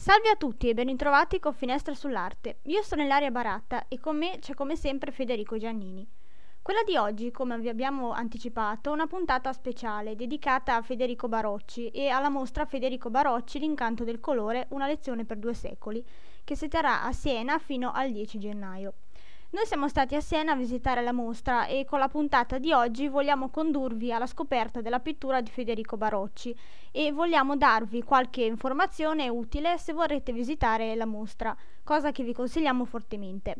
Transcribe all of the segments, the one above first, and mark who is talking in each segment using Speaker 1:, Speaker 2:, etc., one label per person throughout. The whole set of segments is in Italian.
Speaker 1: Salve a tutti e ben ritrovati con Finestra sull'Arte. Io sono Ilaria Baratta e con me c'è come sempre Federico Giannini. Quella di oggi, come vi abbiamo anticipato, è una puntata speciale dedicata a Federico Barocci e alla mostra Federico Barocci L'incanto del colore, una lezione per due secoli, che si terrà a Siena fino al 10 gennaio. Noi siamo stati a Siena a visitare la mostra e con la puntata di oggi vogliamo condurvi alla scoperta della pittura di Federico Barocci e vogliamo darvi qualche informazione utile se vorrete visitare la mostra, cosa che vi consigliamo fortemente.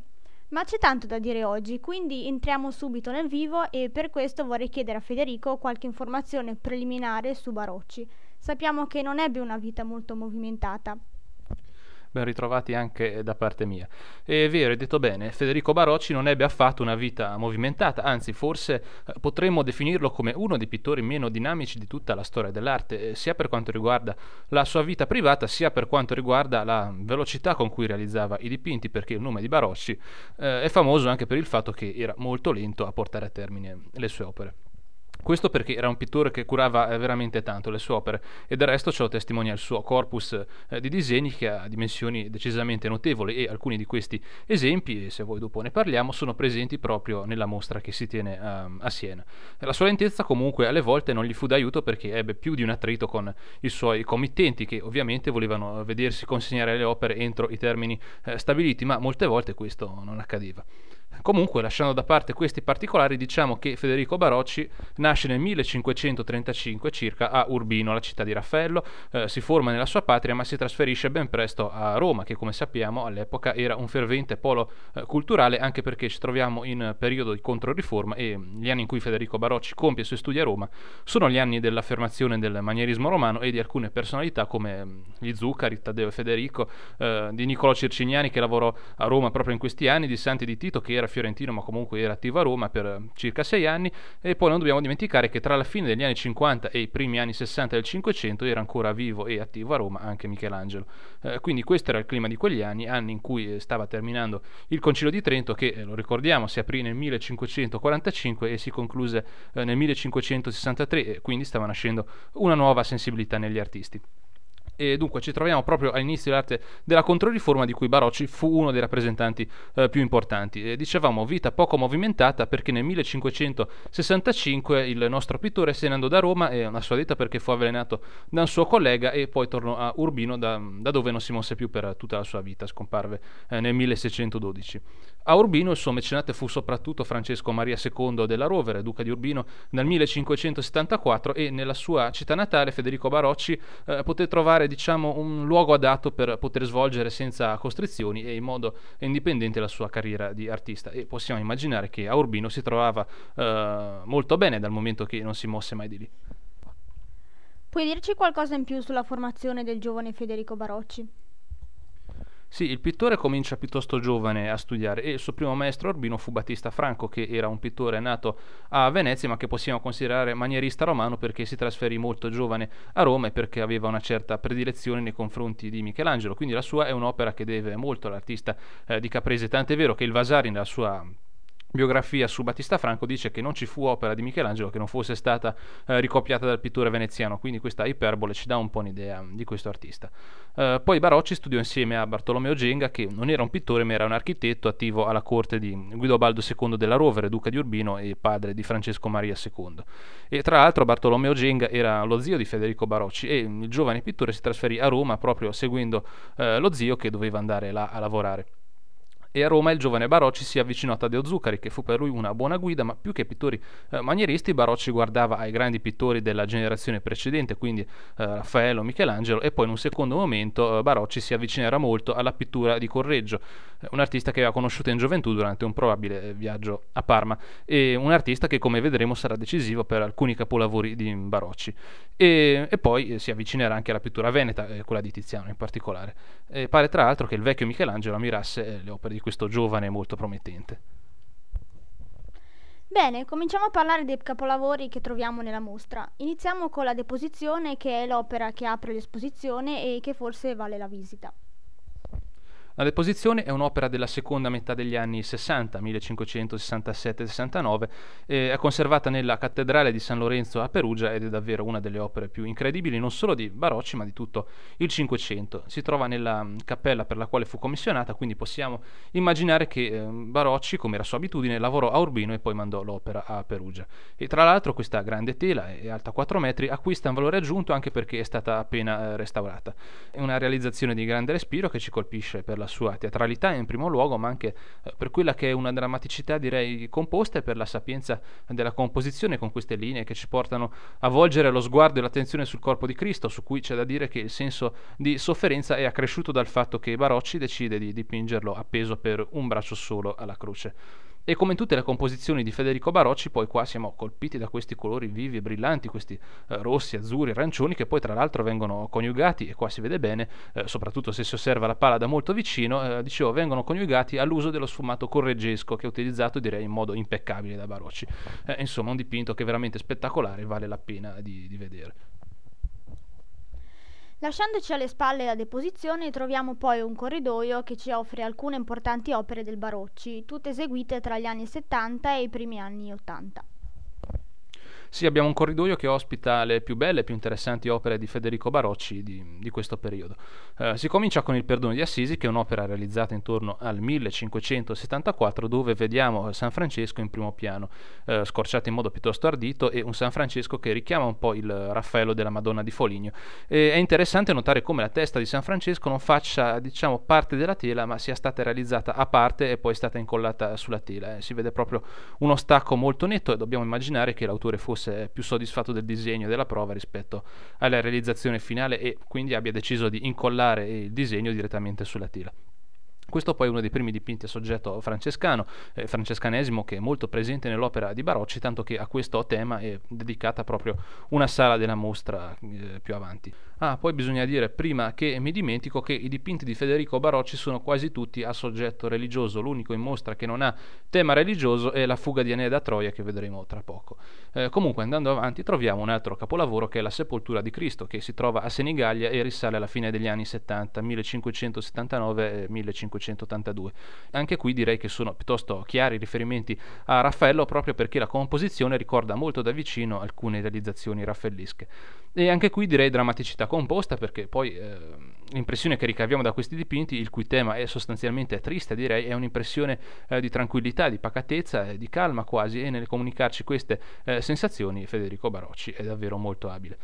Speaker 1: Ma c'è tanto da dire oggi, quindi entriamo subito nel vivo e per questo vorrei chiedere a Federico qualche informazione preliminare su Barocci. Sappiamo che non ebbe una vita molto movimentata
Speaker 2: ben ritrovati anche da parte mia. È vero, hai detto bene, Federico Barocci non ebbe affatto una vita movimentata, anzi forse eh, potremmo definirlo come uno dei pittori meno dinamici di tutta la storia dell'arte, eh, sia per quanto riguarda la sua vita privata, sia per quanto riguarda la velocità con cui realizzava i dipinti, perché il nome di Barocci eh, è famoso anche per il fatto che era molto lento a portare a termine le sue opere. Questo perché era un pittore che curava eh, veramente tanto le sue opere e del resto lo testimonia il suo corpus eh, di disegni che ha dimensioni decisamente notevoli e alcuni di questi esempi, se voi dopo ne parliamo, sono presenti proprio nella mostra che si tiene um, a Siena. La sua lentezza comunque alle volte non gli fu d'aiuto perché ebbe più di un attrito con i suoi committenti che ovviamente volevano vedersi consegnare le opere entro i termini eh, stabiliti, ma molte volte questo non accadeva. Comunque, lasciando da parte questi particolari, diciamo che Federico Barocci nasce nel 1535 circa a Urbino, la città di Raffaello, eh, si forma nella sua patria ma si trasferisce ben presto a Roma, che come sappiamo all'epoca era un fervente polo eh, culturale, anche perché ci troviamo in periodo di controriforma e gli anni in cui Federico Barocci compie i suoi studi a Roma sono gli anni dell'affermazione del manierismo romano e di alcune personalità come mm, gli Zuccari, Taddeo e Federico, eh, di Niccolò Circiniani che lavorò a Roma proprio in questi anni, di Santi di Tito che era fiorentino ma comunque era attivo a Roma per circa sei anni e poi non dobbiamo dimenticare che tra la fine degli anni 50 e i primi anni 60 del 500 era ancora vivo e attivo a Roma anche Michelangelo. Eh, quindi questo era il clima di quegli anni, anni in cui stava terminando il Concilio di Trento che, eh, lo ricordiamo, si aprì nel 1545 e si concluse eh, nel 1563 e quindi stava nascendo una nuova sensibilità negli artisti. E dunque ci troviamo proprio all'inizio dell'arte della Controriforma di cui Barocci fu uno dei rappresentanti eh, più importanti. E dicevamo vita poco movimentata perché nel 1565 il nostro pittore se ne andò da Roma e una sua detta perché fu avvelenato da un suo collega e poi tornò a Urbino da, da dove non si mosse più per tutta la sua vita, scomparve eh, nel 1612. A Urbino il suo mecenate fu soprattutto Francesco Maria II della Rovere, duca di Urbino, nel 1574 e nella sua città natale Federico Barocci eh, poté trovare diciamo, un luogo adatto per poter svolgere senza costrizioni e in modo indipendente la sua carriera di artista e possiamo immaginare che a Urbino si trovava eh, molto bene dal momento che non si mosse mai di lì.
Speaker 1: Puoi dirci qualcosa in più sulla formazione del giovane Federico Barocci?
Speaker 2: Sì, il pittore comincia piuttosto giovane a studiare e il suo primo maestro Urbino fu Battista Franco, che era un pittore nato a Venezia ma che possiamo considerare manierista romano perché si trasferì molto giovane a Roma e perché aveva una certa predilezione nei confronti di Michelangelo. Quindi la sua è un'opera che deve molto all'artista eh, di Caprese, tant'è vero che il Vasari nella sua biografia su Battista Franco dice che non ci fu opera di Michelangelo che non fosse stata eh, ricopiata dal pittore veneziano, quindi questa iperbole ci dà un po' un'idea di questo artista. Eh, poi Barocci studiò insieme a Bartolomeo Genga, che non era un pittore ma era un architetto attivo alla corte di Guidobaldo II della Rovere, duca di Urbino e padre di Francesco Maria II. E tra l'altro Bartolomeo Genga era lo zio di Federico Barocci e il giovane pittore si trasferì a Roma proprio seguendo eh, lo zio che doveva andare là a lavorare e a Roma il giovane Barocci si avvicinò a Taddeo Zuccari, che fu per lui una buona guida, ma più che pittori eh, manieristi, Barocci guardava ai grandi pittori della generazione precedente, quindi eh, Raffaello, Michelangelo, e poi in un secondo momento eh, Barocci si avvicinerà molto alla pittura di Correggio, eh, un artista che aveva conosciuto in gioventù durante un probabile eh, viaggio a Parma, e un artista che come vedremo sarà decisivo per alcuni capolavori di Barocci. E, e poi eh, si avvicinerà anche alla pittura veneta, quella di Tiziano in particolare. Pare tra l'altro che il vecchio Michelangelo ammirasse le opere di di questo giovane molto promettente.
Speaker 1: Bene, cominciamo a parlare dei capolavori che troviamo nella mostra. Iniziamo con la Deposizione, che è l'opera che apre l'esposizione e che forse vale la visita.
Speaker 2: La deposizione è un'opera della seconda metà degli anni 60, 1567-69, è conservata nella cattedrale di San Lorenzo a Perugia ed è davvero una delle opere più incredibili non solo di Barocci ma di tutto il Cinquecento. Si trova nella mm, cappella per la quale fu commissionata, quindi possiamo immaginare che eh, Barocci, come era sua abitudine, lavorò a Urbino e poi mandò l'opera a Perugia. E tra l'altro questa grande tela, è alta 4 metri, acquista un valore aggiunto anche perché è stata appena eh, restaurata. È una realizzazione di grande respiro che ci colpisce per la sua teatralità in primo luogo, ma anche eh, per quella che è una drammaticità direi composta e per la sapienza della composizione con queste linee che ci portano a volgere lo sguardo e l'attenzione sul corpo di Cristo, su cui c'è da dire che il senso di sofferenza è accresciuto dal fatto che Barocci decide di dipingerlo appeso per un braccio solo alla croce. E come in tutte le composizioni di Federico Barocci, poi qua siamo colpiti da questi colori vivi e brillanti, questi eh, rossi, azzurri, arancioni, che poi tra l'altro vengono coniugati, e qua si vede bene, eh, soprattutto se si osserva la pala da molto vicino, eh, dicevo, vengono coniugati all'uso dello sfumato correggesco, che è utilizzato direi in modo impeccabile da Barocci. Eh, insomma, un dipinto che è veramente spettacolare vale la pena di, di vedere.
Speaker 1: Lasciandoci alle spalle la deposizione troviamo poi un corridoio che ci offre alcune importanti opere del Barocci, tutte eseguite tra gli anni 70 e i primi anni 80.
Speaker 2: Sì, abbiamo un corridoio che ospita le più belle e più interessanti opere di Federico Barocci di, di questo periodo. Eh, si comincia con il Perdono di Assisi, che è un'opera realizzata intorno al 1574, dove vediamo San Francesco in primo piano, eh, scorciato in modo piuttosto ardito, e un San Francesco che richiama un po' il Raffaello della Madonna di Foligno. E è interessante notare come la testa di San Francesco non faccia, diciamo, parte della tela, ma sia stata realizzata a parte e poi è stata incollata sulla tela. Eh. Si vede proprio uno stacco molto netto e dobbiamo immaginare che l'autore fosse fosse più soddisfatto del disegno della prova rispetto alla realizzazione finale e quindi abbia deciso di incollare il disegno direttamente sulla tela. Questo poi è uno dei primi dipinti a soggetto francescano, eh, francescanesimo, che è molto presente nell'opera di Barocci, tanto che a questo tema è dedicata proprio una sala della mostra eh, più avanti. Ah, poi bisogna dire prima che mi dimentico che i dipinti di Federico Barocci sono quasi tutti a soggetto religioso, l'unico in mostra che non ha tema religioso è la fuga di Enea da Troia che vedremo tra poco. Eh, comunque andando avanti troviamo un altro capolavoro che è la sepoltura di Cristo che si trova a Senigallia e risale alla fine degli anni 70, 1579 1582. Anche qui direi che sono piuttosto chiari i riferimenti a Raffaello proprio perché la composizione ricorda molto da vicino alcune realizzazioni raffaellische. E anche qui direi drammaticità composta perché poi eh, l'impressione che ricaviamo da questi dipinti, il cui tema è sostanzialmente triste direi, è un'impressione eh, di tranquillità, di pacatezza, di calma quasi e nel comunicarci queste eh, sensazioni Federico Barocci è davvero molto abile.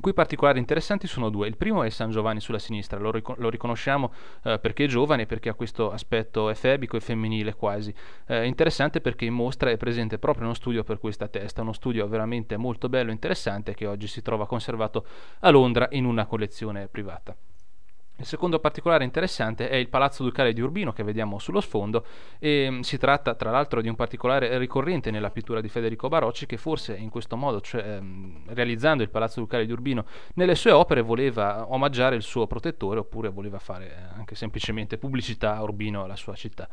Speaker 2: Qui particolari interessanti sono due. Il primo è San Giovanni sulla sinistra, lo, ric- lo riconosciamo eh, perché è giovane, perché ha questo aspetto efebico e femminile quasi. Eh, interessante perché in mostra è presente proprio uno studio per questa testa, uno studio veramente molto bello e interessante che oggi si trova conservato a Londra in una collezione privata. Il secondo particolare interessante è il Palazzo Ducale di Urbino che vediamo sullo sfondo e mm, si tratta tra l'altro di un particolare ricorrente nella pittura di Federico Barocci che forse in questo modo, cioè ehm, realizzando il Palazzo Ducale di Urbino nelle sue opere voleva omaggiare il suo protettore oppure voleva fare eh, anche semplicemente pubblicità a Urbino, alla sua città.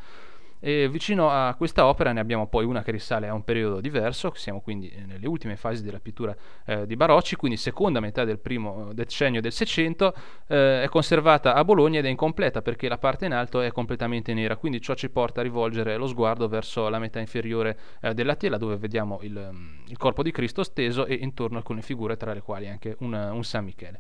Speaker 2: E vicino a questa opera ne abbiamo poi una che risale a un periodo diverso, siamo quindi nelle ultime fasi della pittura eh, di Barocci, quindi seconda metà del primo decennio del Seicento, eh, è conservata a Bologna ed è incompleta perché la parte in alto è completamente nera, quindi ciò ci porta a rivolgere lo sguardo verso la metà inferiore eh, della tela dove vediamo il, il, corpo di Cristo steso e intorno alcune figure tra le quali anche una, un San Michele.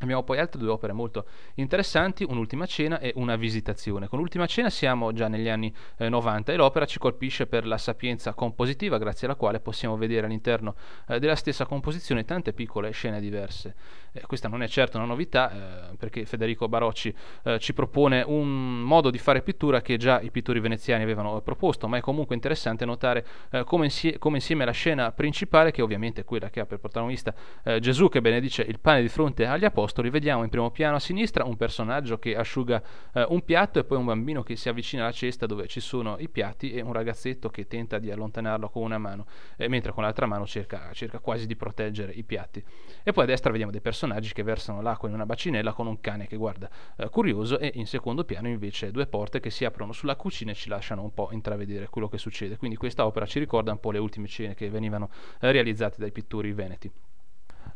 Speaker 2: Abbiamo poi altre due opere molto interessanti, Un'ultima cena e Una visitazione. Con L'ultima cena siamo già negli anni eh, 90 e l'opera ci colpisce per la sapienza compositiva grazie alla quale possiamo vedere all'interno eh, della stessa composizione tante piccole scene diverse. Eh, questa non è certo una novità eh, perché Federico Barocci eh, ci propone un modo di fare pittura che già i pittori veneziani avevano proposto, ma è comunque interessante notare eh, come, insie- come, insieme alla scena principale, che ovviamente è quella che ha per protagonista Gesù che benedice il pane di fronte agli apostoli, vediamo in primo piano a sinistra un personaggio che asciuga eh, un piatto e poi un bambino che si avvicina alla cesta dove ci sono i piatti e un ragazzetto che tenta di allontanarlo con una mano, eh, mentre con l'altra mano cerca, cerca, quasi di proteggere i piatti. E poi a destra vediamo dei personaggi che versano l'acqua in una bacinella con un cane che guarda eh, curioso e in secondo piano invece due porte che si aprono sulla cucina e ci lasciano un po' intravedere quello che succede. Quindi questa opera ci ricorda un po' le ultime scene che venivano eh, realizzate dai pittori veneti.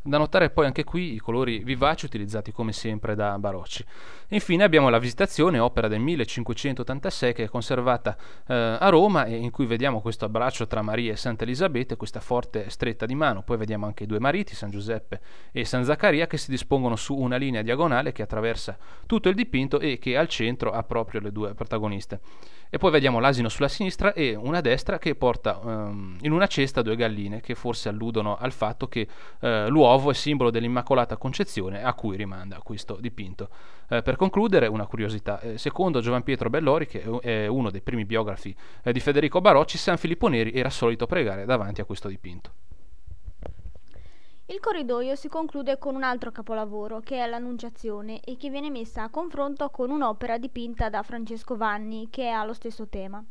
Speaker 2: Da notare poi anche qui i colori vivaci utilizzati come sempre da Barocci. Infine abbiamo la Visitazione, opera del 1586 che è conservata eh, a Roma e in cui vediamo questo abbraccio tra Maria e Santa Elisabetta, questa forte stretta di mano. Poi vediamo anche i due mariti, San Giuseppe e San Zaccaria, che si dispongono su una linea diagonale che attraversa tutto il dipinto e che al centro ha proprio le due protagoniste. E poi vediamo l'asino sulla sinistra e una destra che porta um, in una cesta due galline che forse alludono al fatto che uh, l'uovo è simbolo dell'Immacolata Concezione a cui rimanda questo dipinto. Uh, per concludere, una curiosità. Eh, secondo Giovan Pietro Bellori, che è uno dei primi biografi di Federico Barocci, San Filippo Neri era solito pregare davanti a questo dipinto.
Speaker 1: Il corridoio si conclude con un altro capolavoro, che è l'Annunciazione, e che viene messa a confronto con un'opera dipinta da Francesco Vanni, che ha lo stesso tema.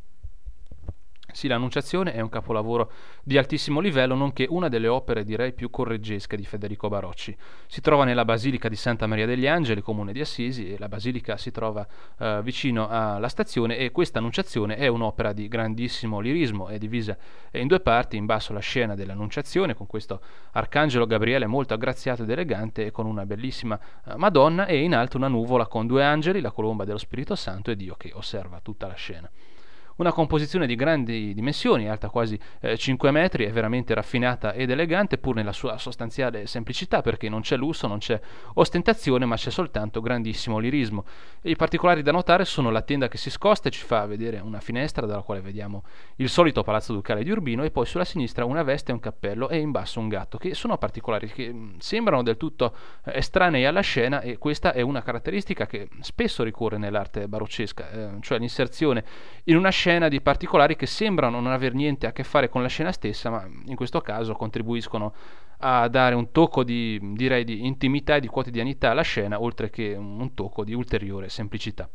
Speaker 2: Sì, l'Annunciazione è un capolavoro di altissimo livello, nonché una delle opere direi più correggesche di Federico Barocci. Si trova nella Basilica di Santa Maria degli Angeli, comune di Assisi, e la basilica si trova eh, vicino alla stazione e questa Annunciazione è un'opera di grandissimo lirismo, è divisa in due parti, in basso la scena dell'Annunciazione con questo arcangelo Gabriele molto aggraziato ed elegante e con una bellissima eh, Madonna e in alto una nuvola con due angeli, la colomba dello Spirito Santo e Dio che osserva tutta la scena una composizione di grandi dimensioni, alta quasi eh, 5 metri, è veramente raffinata ed elegante pur nella sua sostanziale semplicità perché non c'è lusso, non c'è ostentazione ma c'è soltanto grandissimo lirismo. E I particolari da notare sono la tenda che si scosta e ci fa vedere una finestra dalla quale vediamo il solito palazzo ducale di Urbino e poi sulla sinistra una veste e un cappello e in basso un gatto che sono particolari che mm, sembrano del tutto eh, estranei alla scena e questa è una caratteristica che spesso ricorre nell'arte baroccesca, eh, cioè l'inserzione in una scena scena di particolari che sembrano non aver niente a che fare con la scena stessa, ma in questo caso contribuiscono a dare un tocco di, direi, di intimità e di quotidianità alla scena, oltre che un tocco di ulteriore semplicità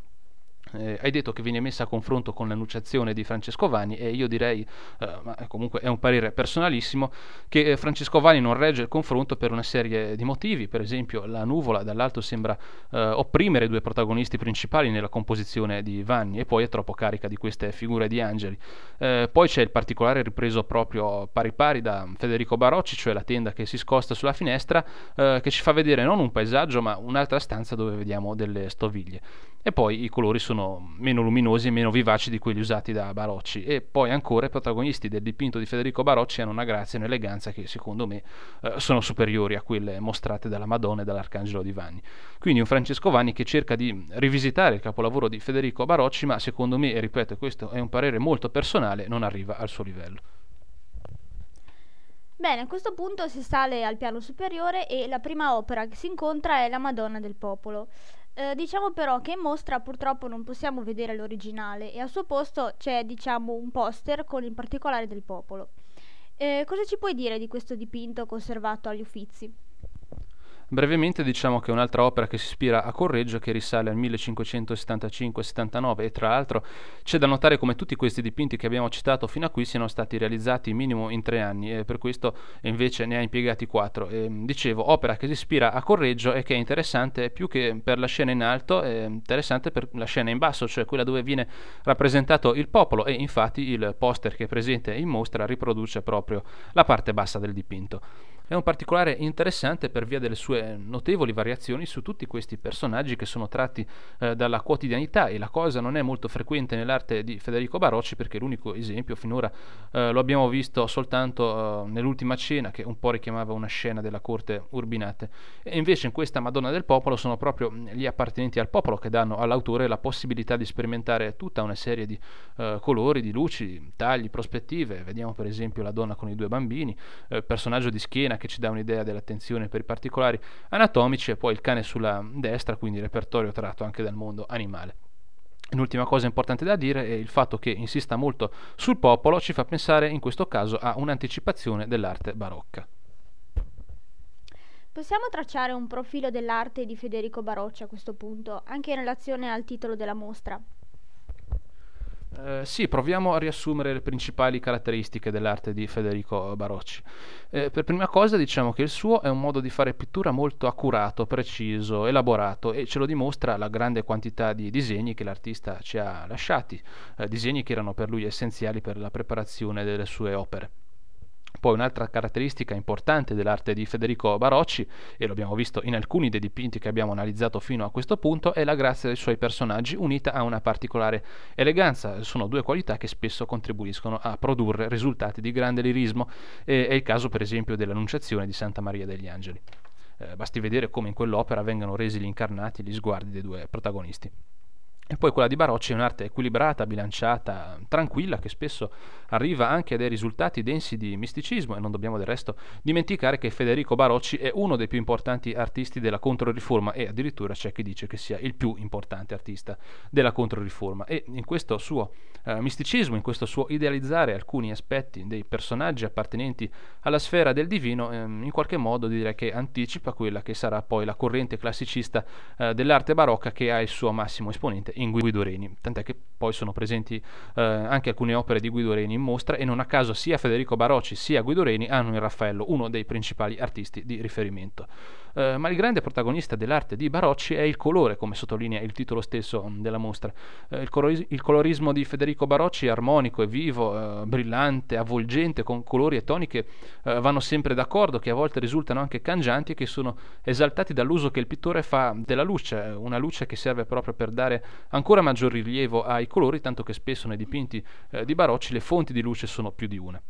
Speaker 2: eh, hai detto che viene messa a confronto con l'annunciazione di Francesco Vanni e io direi, eh, ma comunque è un parere personalissimo, che eh, Francesco Vanni non regge il confronto per una serie di motivi, per esempio la nuvola dall'alto sembra eh, opprimere i due protagonisti principali nella composizione di Vanni e poi è troppo carica di queste figure di angeli. Eh, poi c'è il particolare ripreso proprio pari pari da Federico Barocci, cioè la tenda che si scosta sulla finestra, che ci fa vedere non un paesaggio ma un'altra stanza dove vediamo delle stoviglie e poi i colori sono meno luminosi e meno vivaci di quelli usati da Barocci e poi ancora i protagonisti del dipinto di Federico Barocci hanno una grazia e un'eleganza che secondo me eh, sono superiori a quelle mostrate dalla Madonna e dall'Arcangelo di Vanni. Quindi un Francesco Vanni che cerca di rivisitare il capolavoro di Federico Barocci ma secondo me, e ripeto questo è un parere molto personale, non arriva al suo livello.
Speaker 1: Bene, a questo punto si sale al piano superiore e la prima opera che si incontra è la Madonna del Popolo. Eh, diciamo però che in mostra purtroppo non possiamo vedere l'originale e al suo posto c'è diciamo un poster con il particolare del popolo. Eh, cosa ci puoi dire di questo dipinto conservato agli Uffizi?
Speaker 2: Brevemente diciamo che un'altra opera che si ispira a Correggio che risale al 1575-79 e tra l'altro c'è da notare come tutti questi dipinti che abbiamo citato fino a qui siano stati realizzati minimo in tre anni e per questo invece ne ha impiegati quattro. E, dicevo, opera che si ispira a Correggio e che è interessante più che per la scena in alto, è interessante per la scena in basso, cioè quella dove viene rappresentato il popolo e infatti il poster che è presente in mostra riproduce proprio la parte bassa del dipinto. È un particolare interessante per via delle sue notevoli variazioni su tutti questi personaggi che sono tratti eh, dalla quotidianità e la cosa non è molto frequente nell'arte di Federico Barocci perché l'unico esempio finora eh, lo abbiamo visto soltanto eh, nell'ultima cena che un po' richiamava una scena della corte urbinate e invece in questa Madonna del Popolo sono proprio gli appartenenti al popolo che danno all'autore la possibilità di sperimentare tutta una serie di eh, colori, di luci, tagli, prospettive. Vediamo per esempio la donna con i due bambini, eh, personaggio di schiena che ci dà un'idea dell'attenzione per i particolari anatomici e poi il cane sulla destra, quindi repertorio tratto anche dal mondo animale. L'ultima cosa importante da dire è il fatto che insista molto sul popolo ci fa pensare in questo caso a un'anticipazione dell'arte barocca.
Speaker 1: Possiamo tracciare un profilo dell'arte di Federico Barocci a questo punto, anche in relazione al titolo della mostra.
Speaker 2: Eh, sì, proviamo a riassumere le principali caratteristiche dell'arte di Federico Barocci. Eh, per prima cosa diciamo che il suo è un modo di fare pittura molto accurato, preciso, elaborato e ce lo dimostra la grande quantità di disegni che l'artista ci ha lasciati, eh, disegni che erano per lui essenziali per la preparazione delle sue opere. Poi un'altra caratteristica importante dell'arte di Federico Barocci, e lo abbiamo visto in alcuni dei dipinti che abbiamo analizzato fino a questo punto, è la grazia dei suoi personaggi unita a una particolare eleganza. Sono due qualità che spesso contribuiscono a produrre risultati di grande lirismo. E è il caso per esempio dell'Annunciazione di Santa Maria degli Angeli. Eh, basti vedere come in quell'opera vengano resi gli incarnati gli sguardi dei due protagonisti. E poi quella di Barocci è un'arte equilibrata, bilanciata, tranquilla, che spesso arriva anche a dei risultati densi di misticismo. E non dobbiamo del resto dimenticare che Federico Barocci è uno dei più importanti artisti della Controriforma e addirittura c'è chi dice che sia il più importante artista della Controriforma. E in questo suo eh, misticismo, in questo suo idealizzare alcuni aspetti dei personaggi appartenenti alla sfera del divino, ehm, in qualche modo direi che anticipa quella che sarà poi la corrente classicista eh, dell'arte barocca che ha il suo massimo esponente in Guido Reni, tant'è che poi sono presenti eh, anche alcune opere di Guido Reni in mostra e non a caso sia Federico Barocci sia Guido Reni hanno in Raffaello uno dei principali artisti di riferimento. Eh, ma il grande protagonista dell'arte di Barocci è il colore, come sottolinea il titolo stesso della mostra. Eh, il, coloris- il, colorismo di Federico Barocci è armonico, è vivo, eh, brillante, avvolgente, con colori e toni che eh, vanno sempre d'accordo, che a volte risultano anche cangianti e che sono esaltati dall'uso che il pittore fa della luce, una luce che serve proprio per dare ancora maggior rilievo ai colori, tanto che spesso nei dipinti eh, di Barocci le fonti di luce sono più di una.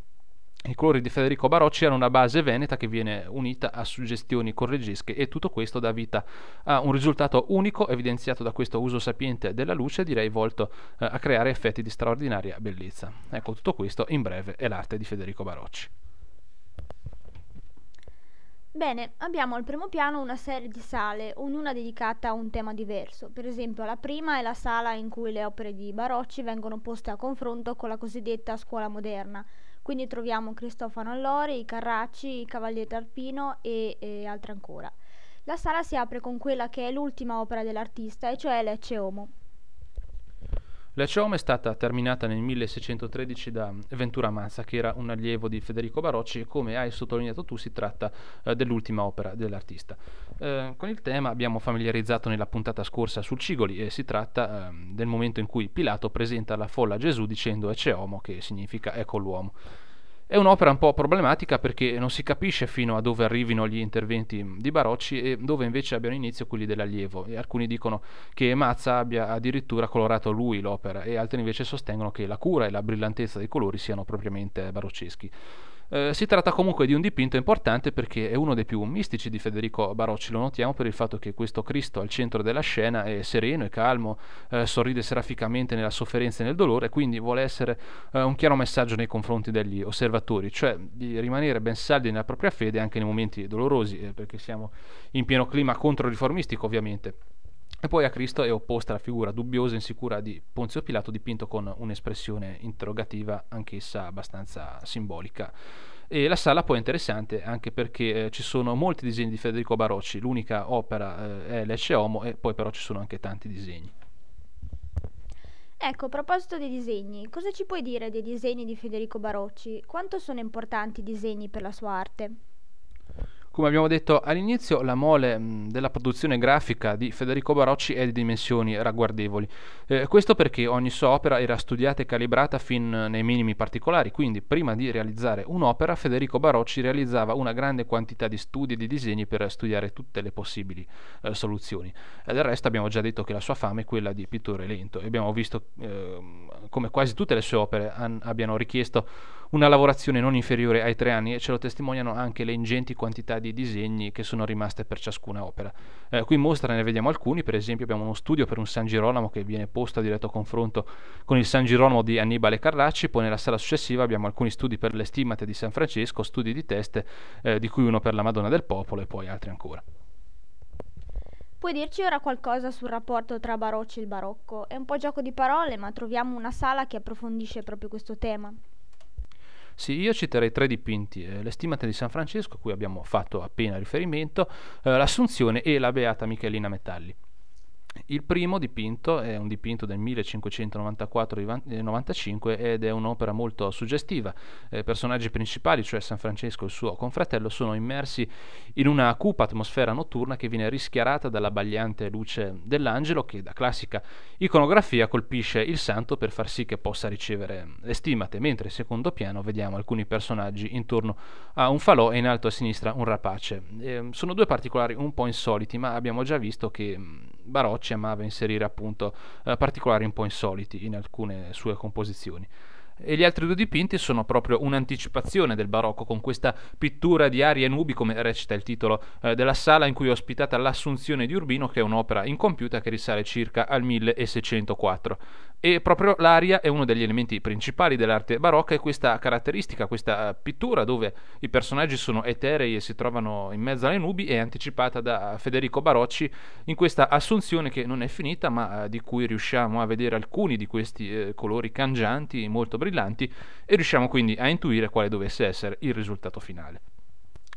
Speaker 2: I colori di Federico Barocci hanno una base veneta che viene unita a suggestioni correggesche e tutto questo dà vita a un risultato unico evidenziato da questo uso sapiente della luce, direi volto eh, a creare effetti di straordinaria bellezza. Ecco, tutto questo in breve è l'arte di Federico Barocci.
Speaker 1: Bene, abbiamo al primo piano una serie di sale, ognuna dedicata a un tema diverso. Per esempio, la prima è la sala in cui le opere di Barocci vengono poste a confronto con la cosiddetta scuola moderna quindi troviamo Cristofano Allori, i Carracci, i Cavalieri d'Arpino e, e altre ancora. La sala si apre con quella che è l'ultima opera dell'artista, e cioè Lecce Homo.
Speaker 2: Lecce Homo è stata terminata nel 1613 da Ventura Mazza, che era un allievo di Federico Barocci, e come hai sottolineato tu si tratta eh, dell'ultima opera dell'artista. Eh, con il tema abbiamo familiarizzato nella puntata scorsa sul Cigoli e si tratta eh, del momento in cui Pilato presenta alla folla Gesù dicendo Ecce Homo, che significa ecco l'uomo. È un'opera un po' problematica perché non si capisce fino a dove arrivino gli interventi di Barocci e dove invece abbiano inizio quelli dell'allievo. E alcuni dicono che Mazza abbia addirittura colorato lui l'opera e altri invece sostengono che la cura e la brillantezza dei colori siano propriamente barocceschi. Eh, si tratta comunque di un dipinto importante perché è uno dei più mistici di Federico Barocci, lo notiamo per il fatto che questo Cristo al centro della scena è sereno e calmo, eh, sorride seraficamente nella sofferenza e nel dolore, quindi vuole essere eh, un chiaro messaggio nei confronti degli osservatori, cioè di rimanere ben saldi nella propria fede anche nei momenti dolorosi, eh, perché siamo in pieno clima controriformistico ovviamente. E poi a Cristo è opposta la figura dubbiosa e insicura di Ponzio Pilato dipinto con un'espressione interrogativa, anch'essa abbastanza simbolica. E la sala poi è interessante anche perché eh, ci sono molti disegni di Federico Barocci, l'unica opera eh, è Lecce Homo e poi però ci sono anche tanti disegni.
Speaker 1: Ecco, a proposito dei disegni, cosa ci puoi dire dei disegni di Federico Barocci? Quanto sono importanti i disegni per la sua arte?
Speaker 2: Come abbiamo detto all'inizio, la mole mh, della produzione grafica di Federico Barocci è di dimensioni ragguardevoli. Eh, questo perché ogni sua opera era studiata e calibrata fin nei minimi particolari, quindi prima di realizzare un'opera Federico Barocci realizzava una grande quantità di studi e di disegni per studiare tutte le possibili eh, soluzioni. E del resto abbiamo già detto che la sua fama è quella di pittore lento e abbiamo visto eh, come quasi tutte le sue opere han, abbiano richiesto una lavorazione non inferiore ai tre anni e ce lo testimoniano anche le ingenti quantità di disegni che sono rimaste per ciascuna opera. Eh, qui in mostra ne vediamo alcuni, per esempio abbiamo uno studio per un San Girolamo che viene posto a diretto confronto con il San Girolamo di Annibale Carracci, poi nella sala successiva abbiamo alcuni studi per le stimate di San Francesco, studi di teste, eh, di cui uno per la Madonna del Popolo e poi altri ancora.
Speaker 1: Puoi dirci ora qualcosa sul rapporto tra Barocci e il Barocco? È un po' gioco di parole, ma troviamo una sala che approfondisce proprio questo tema.
Speaker 2: Sì, io citerei tre dipinti, eh, le stimate di San Francesco, a cui abbiamo fatto appena riferimento, eh, l'Assunzione e la Beata Michelina Metalli. Il primo dipinto è un dipinto del 1594-95 ed è un'opera molto suggestiva. I eh, personaggi principali, cioè San Francesco e il suo confratello, sono immersi in una cupa atmosfera notturna che viene rischiarata dalla bagliante luce dell'angelo che da classica iconografia colpisce il santo per far sì che possa ricevere le stimate, mentre in secondo piano vediamo alcuni personaggi intorno a un falò e in alto a sinistra un rapace. Eh, sono due particolari un po' insoliti, ma abbiamo già visto che Barocci amava inserire appunto eh, particolari un po' insoliti in alcune sue composizioni. E gli altri due dipinti sono proprio un'anticipazione del barocco con questa pittura di arie nubi come recita il titolo eh, della sala in cui è ospitata l'Assunzione di Urbino che è un'opera incompiuta che risale circa al 1604 e proprio l'aria è uno degli elementi principali dell'arte barocca e questa caratteristica, questa pittura dove i personaggi sono eterei e si trovano in mezzo alle nubi è anticipata da Federico Barocci in questa assunzione che non è finita ma eh, di cui riusciamo a vedere alcuni di questi eh, colori cangianti molto brillanti e riusciamo quindi a intuire quale dovesse essere il risultato finale.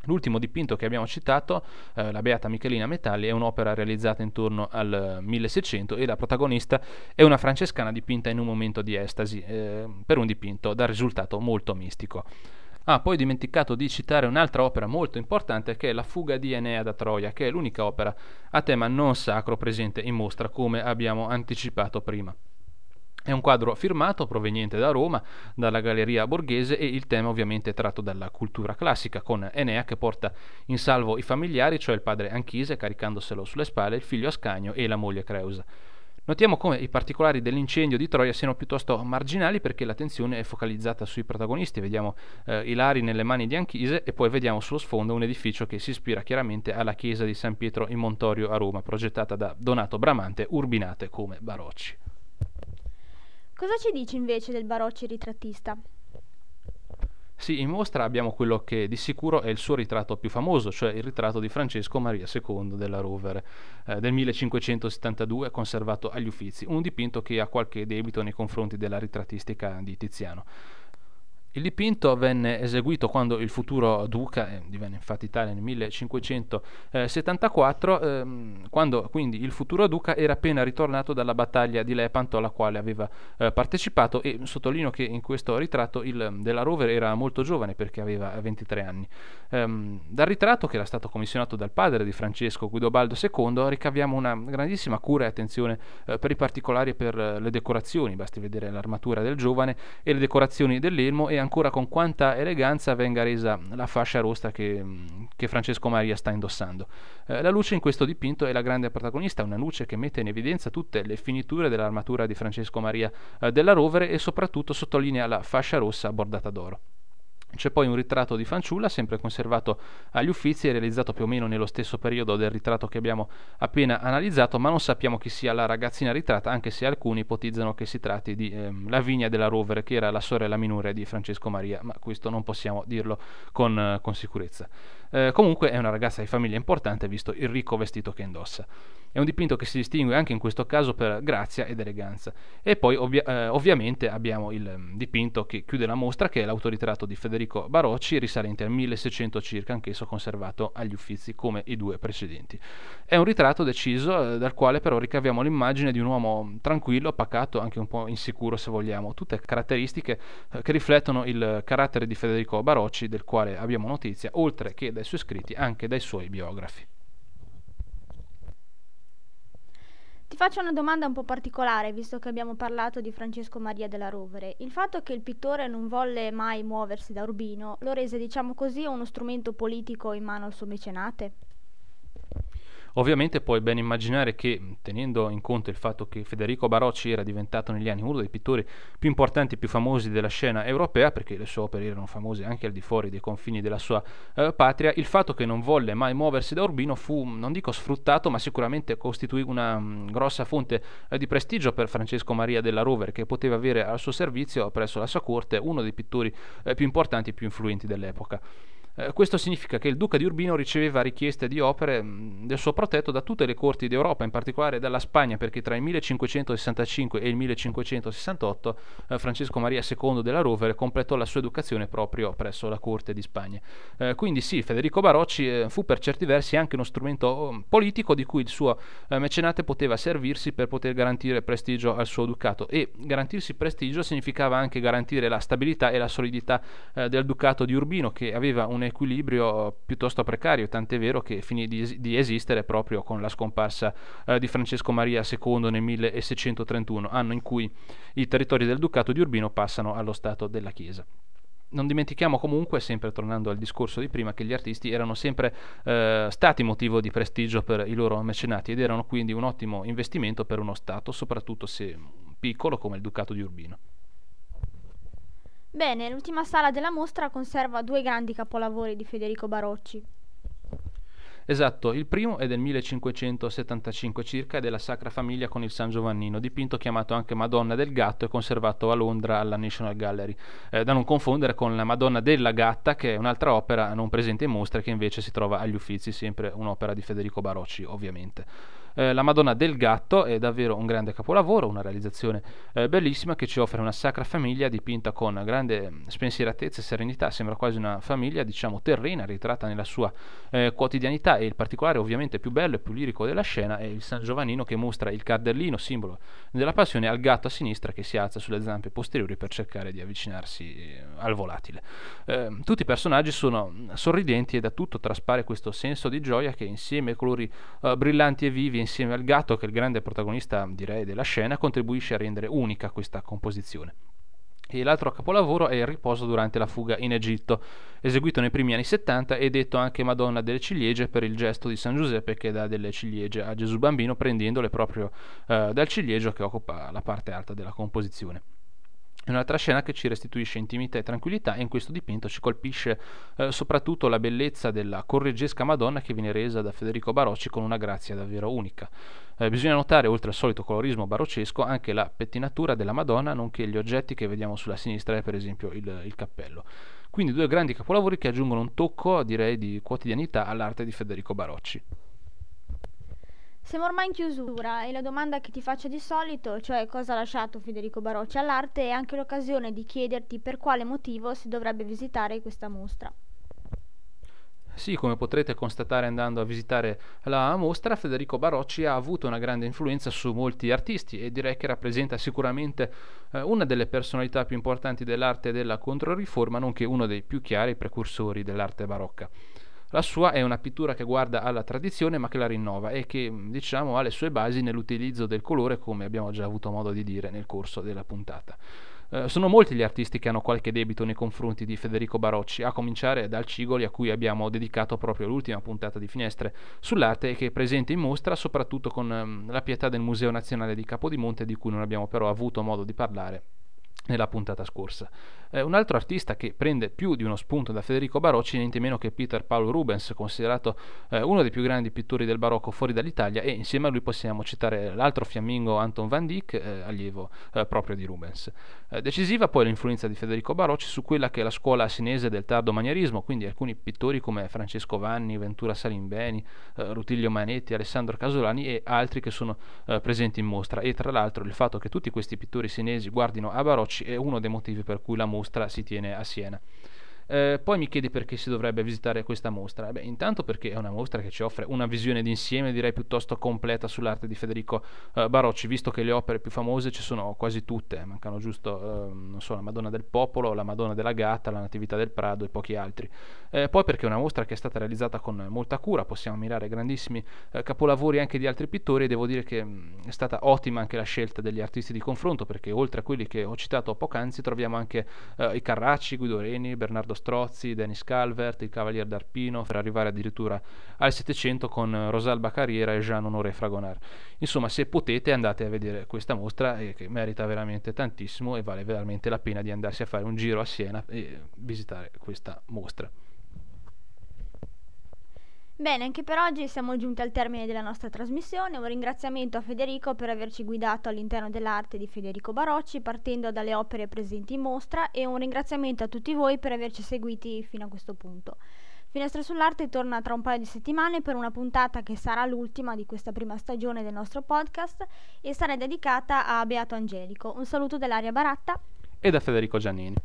Speaker 2: L'ultimo dipinto che abbiamo citato, eh, la Beata Michelina Metalli, è un'opera realizzata intorno al 1600 e la protagonista è una francescana dipinta in un momento di estasi eh, per un dipinto dal risultato molto mistico. Ah, poi dimenticato di citare un'altra opera molto importante che è La fuga di Enea da Troia, che è l'unica opera a tema non sacro presente in mostra, come abbiamo anticipato prima. È un quadro firmato proveniente da Roma, dalla Galleria Borghese e il tema ovviamente è tratto dalla cultura classica, con Enea che porta in salvo i familiari, cioè il padre Anchise caricandoselo sulle spalle, il figlio Ascanio e la moglie Creusa. Notiamo come i particolari dell'incendio di Troia siano piuttosto marginali perché l'attenzione è focalizzata sui protagonisti. Vediamo eh, i nelle mani di Anchise e poi vediamo sullo sfondo un edificio che si ispira chiaramente alla chiesa di San Pietro in Montorio a Roma, progettata da Donato Bramante, urbinate come Barocci.
Speaker 1: Cosa ci dice invece del Barocci ritrattista?
Speaker 2: Sì, in mostra abbiamo quello che di sicuro è il suo ritratto più famoso, cioè il ritratto di Francesco Maria II della Rovere eh, del 1572, conservato agli Uffizi, un dipinto che ha qualche debito nei confronti della ritrattistica di Tiziano. Il dipinto venne eseguito quando il futuro duca, eh, divenne infatti tale nel 1574, ehm, quando quindi il futuro duca era appena ritornato dalla battaglia di Lepanto alla quale aveva eh, partecipato e sottolineo che in questo ritratto il della Rover era molto giovane perché aveva 23 anni. Ehm, dal ritratto che era stato commissionato dal padre di Francesco Guidobaldo II ricaviamo una grandissima cura e attenzione eh, per i particolari e per eh, le decorazioni, basti vedere l'armatura del giovane e le decorazioni dell'elmo e ancora con quanta eleganza venga resa la fascia rossa che, che Francesco Maria sta indossando. Eh, la luce in questo dipinto è la grande protagonista, una luce che mette in evidenza tutte le finiture dell'armatura di Francesco Maria eh, della Rovere e soprattutto sottolinea la fascia rossa bordata d'oro. C'è poi un ritratto di fanciulla, sempre conservato agli Uffizi e realizzato più o meno nello stesso periodo del ritratto che abbiamo appena analizzato, ma non sappiamo chi sia la ragazzina ritratta, anche se alcuni ipotizzano che si tratti di ehm, Lavinia della Rovere, che era la sorella minore di Francesco Maria, ma questo non possiamo dirlo con, eh, con sicurezza. Eh, comunque è una ragazza di famiglia importante visto il ricco vestito che indossa. È un dipinto che si distingue anche in questo caso per grazia ed eleganza. E poi ovvia- eh, ovviamente abbiamo il um, dipinto che chiude la mostra, che è l'autoritratto di Federico Barocci, risalente al 1600 circa, anch'esso conservato agli Uffizi come i due precedenti. È un ritratto deciso, eh, dal quale però ricaviamo l'immagine di un uomo tranquillo, pacato, anche un po' insicuro se vogliamo, tutte caratteristiche eh, che riflettono il carattere di Federico Barocci, del quale abbiamo notizia, oltre che dai suoi scritti, anche dai suoi biografi.
Speaker 1: Ti faccio una domanda un po' particolare, visto che abbiamo parlato di Francesco Maria della Rovere. Il fatto che il pittore non volle mai muoversi da Urbino lo rese, diciamo così, uno strumento politico in mano al suo mecenate?
Speaker 2: Ovviamente puoi ben immaginare che, tenendo in conto il fatto che Federico Barocci era diventato negli anni uno dei pittori più importanti e più famosi della scena europea, perché le sue opere erano famose anche al di fuori dei confini della sua eh, patria, il fatto che non volle mai muoversi da Urbino fu, non dico sfruttato, ma sicuramente costituì una mh, mm, grossa fonte eh, di prestigio per Francesco Maria della Rovere, che poteva avere al suo servizio presso la sua corte uno dei pittori eh, più importanti e più influenti dell'epoca. Eh, questo significa che il duca di Urbino riceveva richieste di opere mh, del suo protetto da tutte le corti d'Europa, in particolare dalla Spagna, perché tra il 1565 e il 1568 eh, Francesco Maria II della Rovere completò la sua educazione proprio presso la corte di Spagna. Eh, quindi sì, Federico Barocci eh, fu per certi versi anche uno strumento oh, politico di cui il suo eh, mecenate poteva servirsi per poter garantire prestigio al suo ducato e garantirsi prestigio significava anche garantire la stabilità e la solidità del ducato di Urbino che aveva un equilibrio piuttosto precario, tant'è vero che finì di, di esistere proprio con la scomparsa eh, di Francesco Maria II nel 1631, anno in cui i territori del Ducato di Urbino passano allo Stato della Chiesa. Non dimentichiamo comunque, sempre tornando al discorso di prima, che gli artisti erano sempre eh, stati motivo di prestigio per i loro mecenati ed erano quindi un ottimo investimento per uno Stato, soprattutto se piccolo come il Ducato di Urbino.
Speaker 1: Bene, l'ultima sala della mostra conserva due grandi capolavori di Federico Barocci.
Speaker 2: Esatto, il primo è del 1575 circa ed è la Sacra Famiglia con il San Giovannino, dipinto chiamato anche Madonna del Gatto e conservato a Londra alla National Gallery, eh, da non confondere con la Madonna della Gatta, che è un'altra opera non presente in mostra che invece si trova agli Uffizi, sempre un'opera di Federico Barocci, ovviamente. Eh, la Madonna del Gatto è davvero un grande capolavoro, una realizzazione eh, bellissima che ci offre una sacra famiglia dipinta con grande spensieratezza e serenità, sembra quasi una famiglia diciamo terrena, ritratta nella sua eh, quotidianità e il particolare ovviamente più bello e più lirico della scena è il San Giovannino che mostra il cardellino, simbolo della passione, al gatto a sinistra che si alza sulle zampe posteriori per cercare di avvicinarsi eh, al volatile. Eh, tutti i personaggi sono sorridenti e da tutto traspare questo senso di gioia che insieme ai colori brillanti e vivi insieme al gatto, che è il grande protagonista direi della scena, contribuisce a rendere unica questa composizione. E l'altro capolavoro è Il riposo durante la fuga in Egitto, eseguito nei primi anni 70 e detto anche Madonna delle ciliegie per il gesto di San Giuseppe che dà delle ciliegie a Gesù bambino prendendole proprio eh, dal ciliegio che occupa la parte alta della composizione. È un'altra scena che ci restituisce intimità e tranquillità e in questo dipinto ci colpisce eh, soprattutto la bellezza della correggesca Madonna che viene resa da Federico Barocci con una grazia davvero unica. Eh, bisogna notare, oltre al solito colorismo baroccesco, anche la pettinatura della Madonna, nonché gli oggetti che vediamo sulla sinistra, per esempio il, il cappello. Quindi due grandi capolavori che aggiungono un tocco, direi, di quotidianità all'arte di Federico Barocci.
Speaker 1: Siamo ormai in chiusura e la domanda che ti faccio di solito, cioè cosa ha lasciato Federico Barocci all'arte, è anche l'occasione di chiederti per quale motivo si dovrebbe visitare questa mostra.
Speaker 2: Sì, come potrete constatare andando a visitare la mostra, Federico Barocci ha avuto una grande influenza su molti artisti e direi che rappresenta sicuramente eh, una delle personalità più importanti dell'arte della Controriforma, nonché uno dei più chiari precursori dell'arte barocca. La sua è una pittura che guarda alla tradizione ma che la rinnova e che diciamo ha le sue basi nell'utilizzo del colore come abbiamo già avuto modo di dire nel corso della puntata. Eh, sono molti gli artisti che hanno qualche debito nei confronti di Federico Barocci, a cominciare dal Cigoli a cui abbiamo dedicato proprio l'ultima puntata di Finestre sull'arte e che è presente in mostra soprattutto con ehm, la pietà del Museo Nazionale di Capodimonte di cui non abbiamo però avuto modo di parlare nella puntata scorsa. Eh, un altro artista che prende più di uno spunto da Federico Barocci niente meno che Peter Paul Rubens, considerato eh, uno dei più grandi pittori del barocco fuori dall'Italia e insieme a lui possiamo citare l'altro fiammingo Anton van Dyck, eh, allievo eh, proprio di Rubens. Eh, decisiva poi l'influenza di Federico Barocci su quella che è la scuola asinese del tardo manierismo, quindi alcuni pittori come Francesco Vanni, Ventura Salimbeni, eh, Rutilio Manetti, Alessandro Casolani e altri che sono presenti in mostra e tra l'altro il fatto che tutti questi pittori sinesi guardino a Barocci è uno dei motivi per cui la mostra si tiene a Siena. Eh, poi mi chiedi perché si dovrebbe visitare questa mostra. Beh, intanto perché è una mostra che ci offre una visione d'insieme, direi piuttosto completa sull'arte di Federico eh, Barocci, visto che le opere più famose ci sono quasi tutte, mancano giusto, eh, so, la Madonna del Popolo, la Madonna della Gatta, la Natività del Prado e pochi altri. Eh, poi perché è una mostra che è stata realizzata con molta cura, possiamo ammirare grandissimi eh, capolavori anche di altri pittori e devo dire che mh, mm, è stata ottima anche la scelta degli artisti di confronto, perché oltre a quelli che ho citato poc'anzi troviamo anche eh, i Carracci, Guido Reni, Bernardo Strozzi, Dennis Calvert, il Cavalier d'Arpino, per arrivare addirittura al Settecento con Rosalba Carriera e Jean Honoré Fragonard. Insomma, se potete andate a vedere questa mostra eh, che merita veramente tantissimo e vale veramente la pena di andarsi a fare un giro a Siena e visitare questa mostra.
Speaker 1: Bene, anche per oggi siamo giunti al termine della nostra trasmissione. Un ringraziamento a Federico per averci guidato all'interno dell'arte di Federico Barocci, partendo dalle opere presenti in mostra, e un ringraziamento a tutti voi per averci seguiti fino a questo punto. Finestra sull'arte torna tra un paio di settimane per una puntata che sarà l'ultima di questa prima stagione del nostro podcast e sarà dedicata a Beato Angelico. Un saluto dell'Aria Baratta
Speaker 2: e da Federico Giannini.